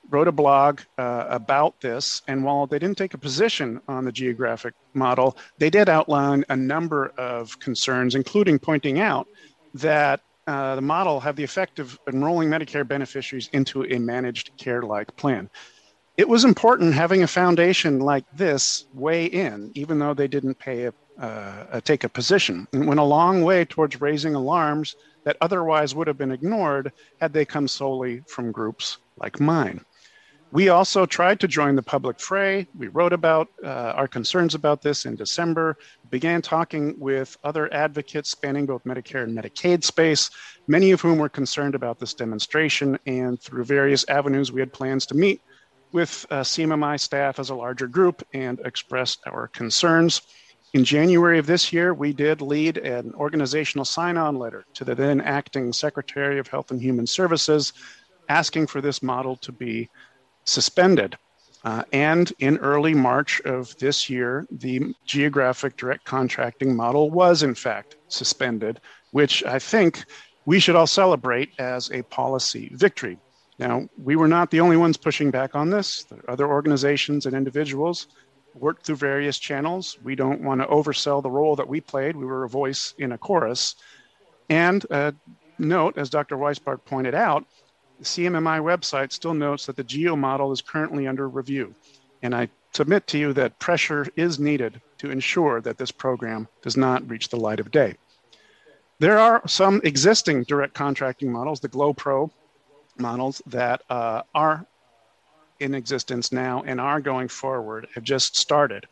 Speaker 17: wrote a blog uh, about this. And while they didn't take a position on the geographic model, they did outline a number of concerns, including pointing out that uh, the model have the effect of enrolling Medicare beneficiaries into a managed care like plan. It was important having a foundation like this weigh in, even though they didn't pay a, uh, take a position. and went a long way towards raising alarms that otherwise would have been ignored had they come solely from groups like mine. We also tried to join the public fray. We wrote about uh, our concerns about this in December, began talking with other advocates spanning both Medicare and Medicaid space, many of whom were concerned about this demonstration. And through various avenues, we had plans to meet with uh, CMMI staff as a larger group and expressed our concerns. In January of this year, we did lead an organizational sign on letter to the then acting Secretary of Health and Human Services asking for this model to be suspended. Uh, and in early March of this year, the geographic direct contracting model was, in fact, suspended, which I think we should all celebrate as a policy victory. Now, we were not the only ones pushing back on this. Other organizations and individuals worked through various channels. We don't want to oversell the role that we played. We were a voice in a chorus. And uh, note, as Dr. Weisbart pointed out, the CMMI website still notes that the GEO model is currently under review. And I submit to you that pressure is needed to ensure that this program does not reach the light of day. There are some existing direct contracting models, the GloPro models, that uh, are in existence now and are going forward, have just started.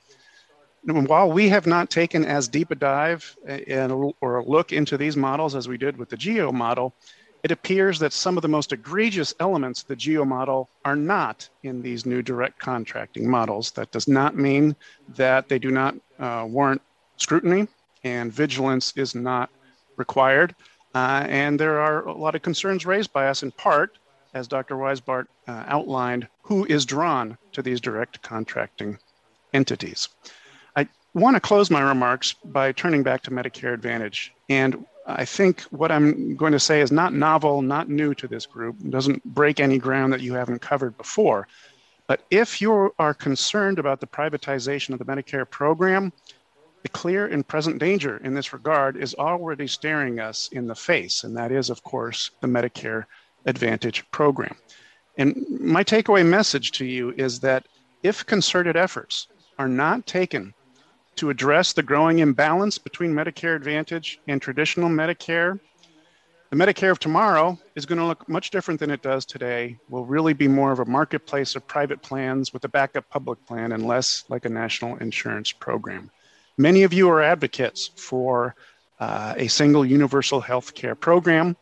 Speaker 17: And while we have not taken as deep a dive and, or a look into these models as we did with the GEO model, it appears that some of the most egregious elements of the GEO model are not in these new direct contracting models. That does not mean that they do not uh, warrant scrutiny and vigilance is not required. Uh, and there are a lot of concerns raised by us in part, as Dr. Weisbart uh, outlined, who is drawn to these direct contracting entities. I want to close my remarks by turning back to Medicare Advantage. And I think what I'm going to say is not novel, not new to this group, doesn't break any ground that you haven't covered before. But if you are concerned about the privatization of the Medicare program, the clear and present danger in this regard is already staring us in the face, and that is, of course, the Medicare Advantage program. And my takeaway message to you is that if concerted efforts are not taken to address the growing imbalance between Medicare Advantage and traditional Medicare. The Medicare of tomorrow is going to look much different than it does today. Will really be more of a marketplace of private plans with a backup public plan and less like a national insurance program. Many of you are advocates for uh, a single universal health care program,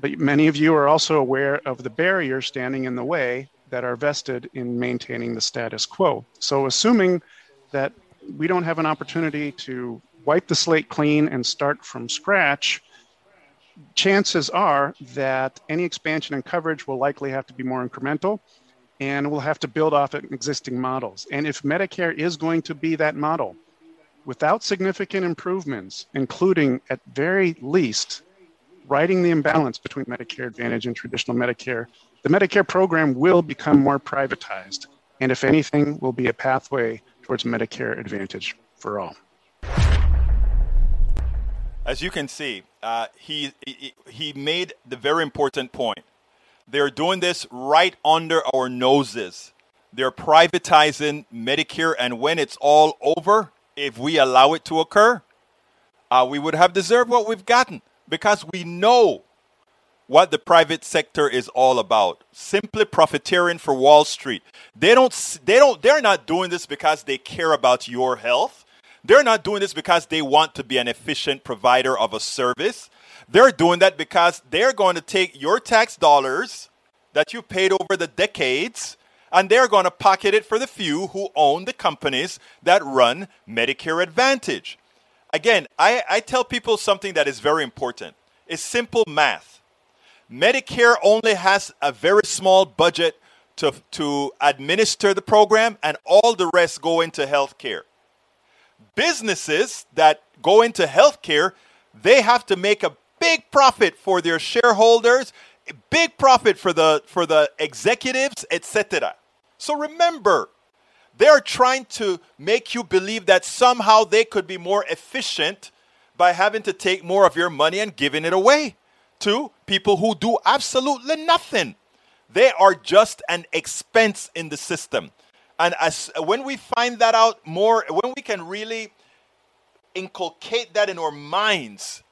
Speaker 17: but many of you are also aware of the barriers standing in the way that are vested in maintaining the status quo. So, assuming that we don't have an opportunity to wipe the slate clean and start from scratch, chances are that any expansion in coverage will likely have to be more incremental and we'll have to build off existing models. And if Medicare is going to be that model, without significant improvements, including at very least righting the imbalance between Medicare Advantage and traditional Medicare, the Medicare program will become more privatized. And if anything, will be a pathway towards Medicare Advantage for all.
Speaker 1: As you can see, uh, he, he, he made the very important point. They're doing this right under our noses. They're privatizing Medicare, and when it's all over, if we allow it to occur, uh, we would have deserved what we've gotten because we know what the private sector is all about. Simply profiteering for wall street. They don't they don't they're not doing this because they care about your health. They're not doing this because they want to be an efficient provider of a service. They're doing that because they're going to take your tax dollars that you paid over the decades and they're going to pocket it for the few who own the companies that run medicare advantage. Again i, I tell people something that is very important. It's simple math. Medicare only has a very small budget to, to administer the program, and all the rest go into healthcare. Businesses that go into healthcare, they have to make a big profit for their shareholders, big profit for the for the executives, etc. So remember, they are trying to make you believe that somehow they could be more efficient by having to take more of your money and giving it away to people who do absolutely nothing They are just an expense in the system. And as when we find that out more, when we can really inculcate that in our minds,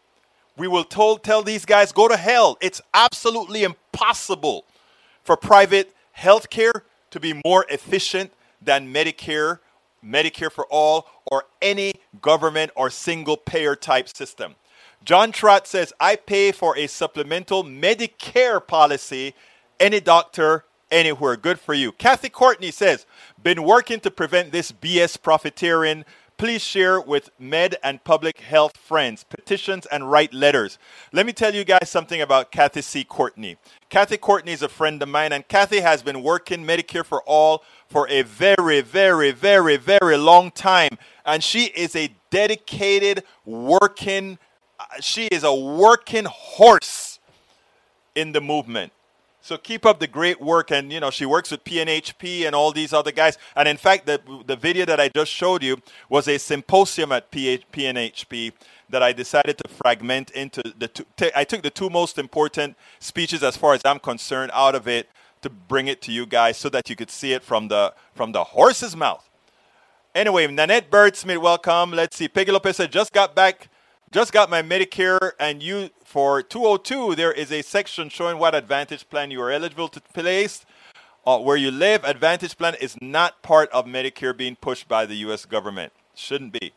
Speaker 1: we will told, tell these guys, go to hell. It's absolutely impossible for private health care to be more efficient than Medicare, Medicare for all, or any government or single payer type system. John Trott says, I pay for a supplemental Medicare policy, any doctor, anywhere. Good for you. Kathy Courtney says, been working to prevent this BS profiteering. Please share with med and public health friends, petitions, and write letters. Let me tell you guys something about Kathy C. Courtney. Kathy Courtney is a friend of mine, and Kathy has been working Medicare for All for a very, very, very, very long time. And she is a dedicated, working uh, she is a working horse in the movement. So keep up the great work, and you know she works with PNHP and all these other guys. And in fact, the the video that I just showed you was a symposium at PNHP that I decided to fragment into the two. T- I took the two most important speeches, as far as I'm concerned, out of it to bring it to you guys so that you could see it from the from the horse's mouth. Anyway, Nanette Bird Smith, welcome. Let's see. Peggy Lopez just got back just got my Medicare, and you for 202, there is a section showing what Advantage plan you are eligible to place. Uh, where you live, Advantage plan is not part of Medicare being pushed by the U.S. government. Shouldn't be.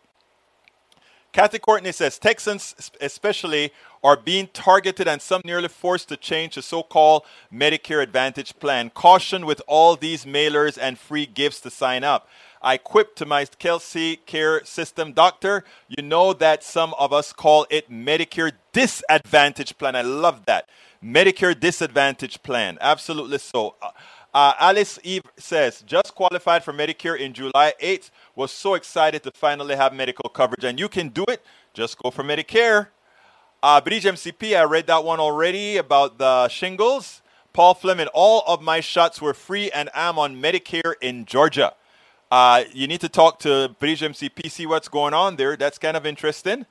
Speaker 1: Kathy Courtney says Texans, especially, are being targeted and some nearly forced to change the so called Medicare Advantage plan. Caution with all these mailers and free gifts to sign up. I quip to my Kelsey Care System doctor. You know that some of us call it Medicare Disadvantage Plan. I love that. Medicare Disadvantage Plan. Absolutely so. Uh, uh, Alice Eve says, just qualified for Medicare in July 8th. Was so excited to finally have medical coverage. And you can do it. Just go for Medicare. Uh, Bridge MCP, I read that one already about the shingles. Paul Fleming, all of my shots were free and I'm on Medicare in Georgia. Uh, you need to talk to Bridge MCP, see what's going on there. That's kind of interesting.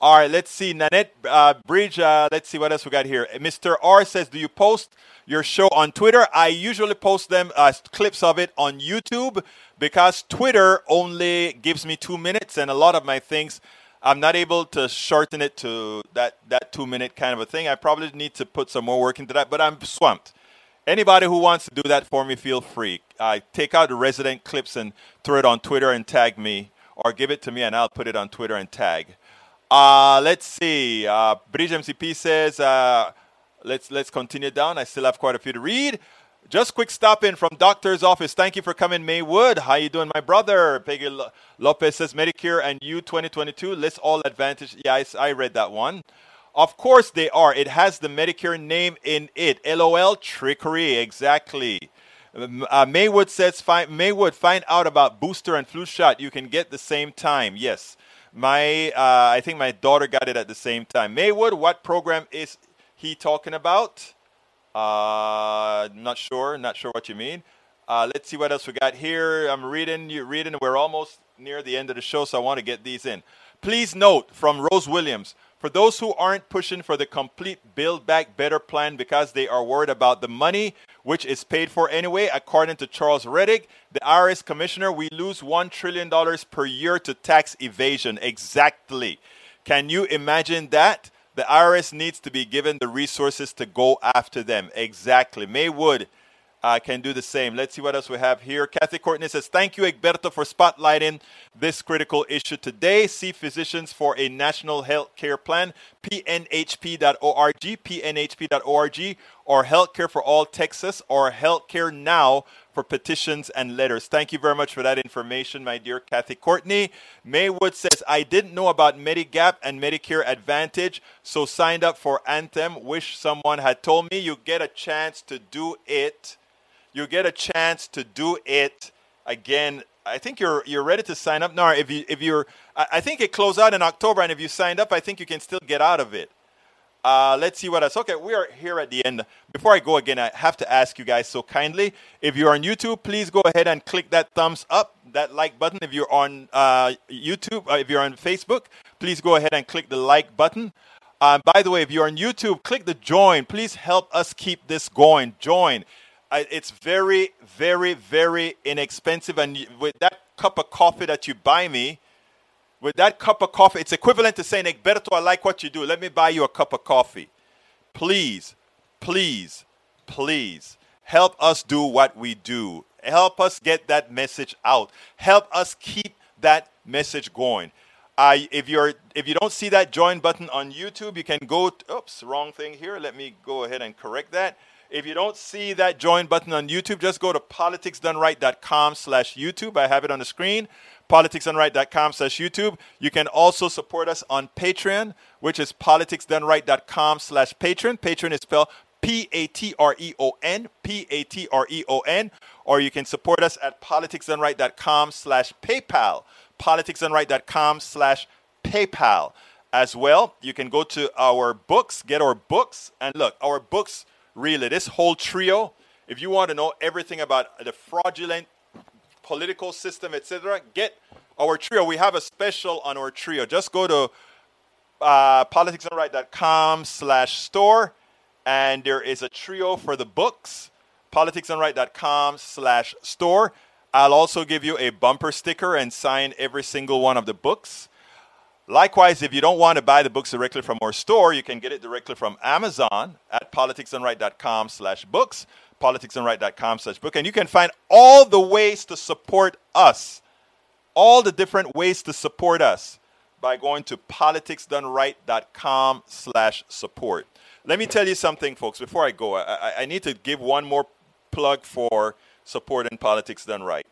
Speaker 1: All right, let's see. Nanette uh, Bridge, uh, let's see what else we got here. Mr. R says, Do you post your show on Twitter? I usually post them, uh, clips of it on YouTube because Twitter only gives me two minutes, and a lot of my things, I'm not able to shorten it to that, that two minute kind of a thing. I probably need to put some more work into that, but I'm swamped. Anybody who wants to do that for me, feel free. Uh, take out the resident clips and throw it on Twitter and tag me, or give it to me and I'll put it on Twitter and tag. Uh, let's see. Uh, Bridge MCP says, uh, let's let's continue down. I still have quite a few to read. Just quick stop in from doctor's office. Thank you for coming, Maywood. How you doing, my brother? Peggy Lopez says Medicare and you 2022 list all advantage. Yeah, I, I read that one. Of course they are. It has the Medicare name in it. LOL trickery. Exactly. Uh, Maywood says find, Maywood find out about booster and flu shot. You can get the same time. Yes. My uh, I think my daughter got it at the same time. Maywood, what program is he talking about? Uh, not sure. Not sure what you mean. Uh, let's see what else we got here. I'm reading. You reading. We're almost near the end of the show, so I want to get these in. Please note from Rose Williams for those who aren't pushing for the complete Build Back Better plan because they are worried about the money, which is paid for anyway, according to Charles Rettig, the IRS commissioner, we lose $1 trillion per year to tax evasion. Exactly. Can you imagine that? The IRS needs to be given the resources to go after them. Exactly. Maywood uh, can do the same. Let's see what else we have here. Kathy Courtney says, Thank you, Egberto, for spotlighting this critical issue today. See physicians for a national health care plan, pnhp.org, pnhp.org, or Healthcare for All Texas, or Healthcare Now for petitions and letters. Thank you very much for that information, my dear Kathy Courtney. Maywood says, I didn't know about Medigap and Medicare Advantage, so signed up for Anthem. Wish someone had told me you get a chance to do it you get a chance to do it again. I think you're you're ready to sign up now. If you if you're, I, think it closed out in October, and if you signed up, I think you can still get out of it. Uh, let's see what else. Okay, we are here at the end. Before I go again, I have to ask you guys so kindly. If you're on YouTube, please go ahead and click that thumbs up, that like button. If you're on uh, YouTube, uh, if you're on Facebook, please go ahead and click the like button. Um, by the way, if you're on YouTube, click the join. Please help us keep this going. Join. It's very, very, very inexpensive. And with that cup of coffee that you buy me, with that cup of coffee, it's equivalent to saying, Egberto, I like what you do. Let me buy you a cup of coffee. Please, please, please help us do what we do. Help us get that message out. Help us keep that message going. If you're if you don't see that join button on YouTube, you can go. Oops, wrong thing here. Let me go ahead and correct that. If you don't see that join button on YouTube, just go to politicsdoneright.com slash YouTube. I have it on the screen. Politicsdoneright.com slash YouTube. You can also support us on Patreon, which is politicsdoneright.com slash Patreon. Patreon is spelled P-A-T-R-E-O-N, P-A-T-R-E-O-N, or you can support us at politicsdoneright.com slash PayPal, politicsdoneright.com slash PayPal. As well, you can go to our books, get our books, and look, our books really, this whole trio, if you want to know everything about the fraudulent political system, etc., get our trio. We have a special on our trio. Just go to uh, politicsdoneright.com slash store and there is a trio for the books politicsdoneright.com slash store i'll also give you a bumper sticker and sign every single one of the books likewise if you don't want to buy the books directly from our store you can get it directly from amazon at politicsdoneright.com slash books politicsdoneright.com slash book and you can find all the ways to support us all the different ways to support us by going to politicsdoneright.com slash support let me tell you something, folks, before I go. I, I, need to give one more plug for support in politics done right.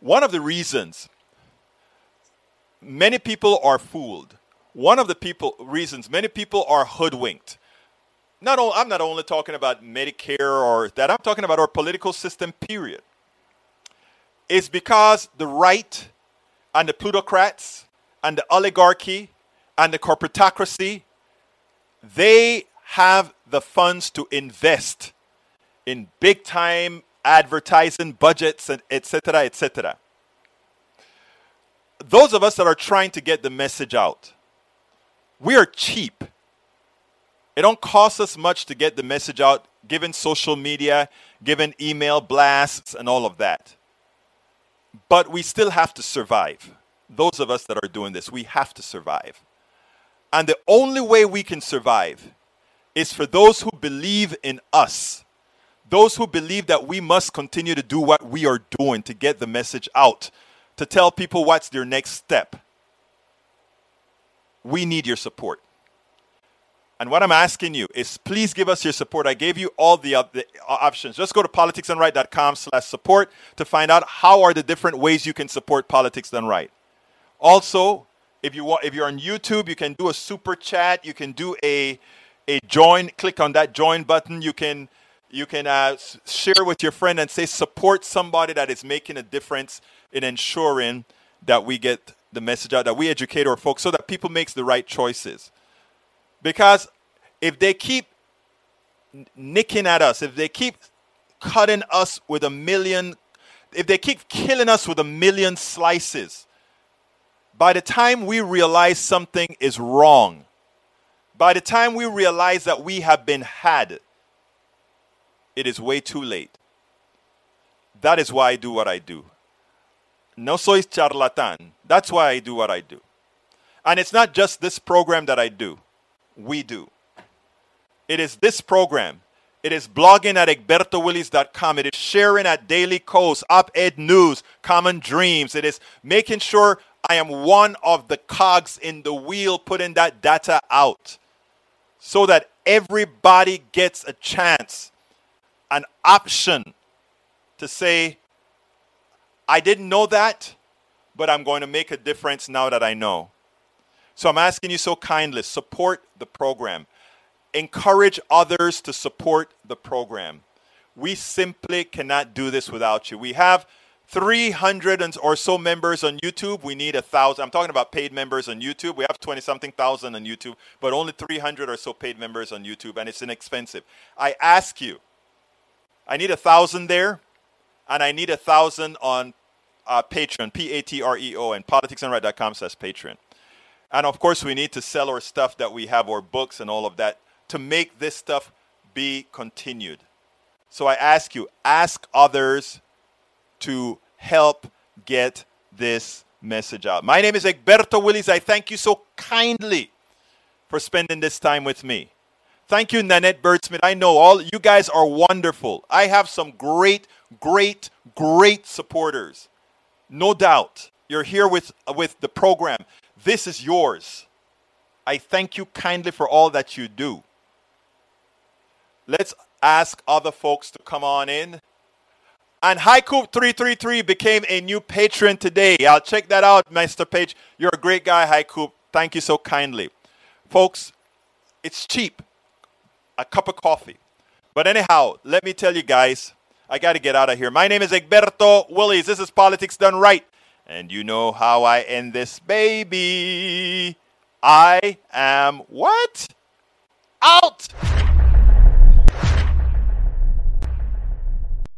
Speaker 1: One of the reasons many people are fooled, one of the people reasons many people are hoodwinked. Not only, I'm not only talking about Medicare or that, I'm talking about our political system, period. It's because the right and the plutocrats and the oligarchy and the corporatocracy they have the funds to invest in big time advertising budgets and etc etc those of us that are trying to get the message out we are cheap. It don't cost us much to get the message out given social media given email blasts and all of that. But we still have to survive. Those of us that are doing this we have to survive. And the only way we can survive is for those who believe in us, those who believe that we must continue to do what we are doing to get the message out, to tell people what's their next step. We need your support. And what I'm asking you is please give us your support. I gave you all the, uh, the options. Just go to politicsdoneright.com slash support to find out how are the different ways you can support Politics Done Right. Also, if you want, if you're on YouTube, you can do a super chat. You can do a a join. Click on that join button. You can you can uh, share with your friend and say support somebody that is making a difference in ensuring that we get the message out, that we educate our folks, so that people makes the right choices. Because if they keep nicking at us, if they keep cutting us with a million, if they keep killing us with a million slices, by the time we realize something is wrong, by the time we realize that we have been had, it is way too late. That is why I do what I do. No soy charlatan. That's why I do what I do. And it's not just this program that I do, we do. It is this program. It is blogging at egbertowillies.com. It is sharing at Daily Kos, Op Ed News, Common Dreams. It is making sure I am one of the cogs in the wheel putting that data out so that everybody gets a chance, an option to say, I didn't know that, but I'm going to make a difference now that I know. So I'm asking you so kindly support the program, encourage others to support the program. We simply cannot do this without you. We have 300 or so members on YouTube. We need a thousand. I'm talking about paid members on YouTube. We have 20 something thousand on YouTube, but only 300 or so paid members on YouTube, and it's inexpensive. I ask you, I need a thousand there, and I need a thousand on uh, Patreon, P A T R E O, and politicsdoneright.com says Patreon. And of course, we need to sell our stuff that we have, our books and all of that, to make this stuff be continued. So I ask you, ask others to help get this message out. My name is Egberto Willies. I thank you so kindly for spending this time with me. Thank you, Nanette Birdsmith. I know all you guys are wonderful. I have some great, great, great supporters. No doubt. You're here with, with the program. This is yours. I thank you kindly for all that you do. Let's ask other folks to come on in. And Haiku333 became a new patron today. I'll check that out, Mr. Page. You're a great guy, Haiku. Thank you so kindly. Folks, it's cheap. A cup of coffee. But anyhow, let me tell you guys, I got to get out of here. My name is Egberto Willies. This is Politics Done Right. And you know how I end this baby. I am what? Out!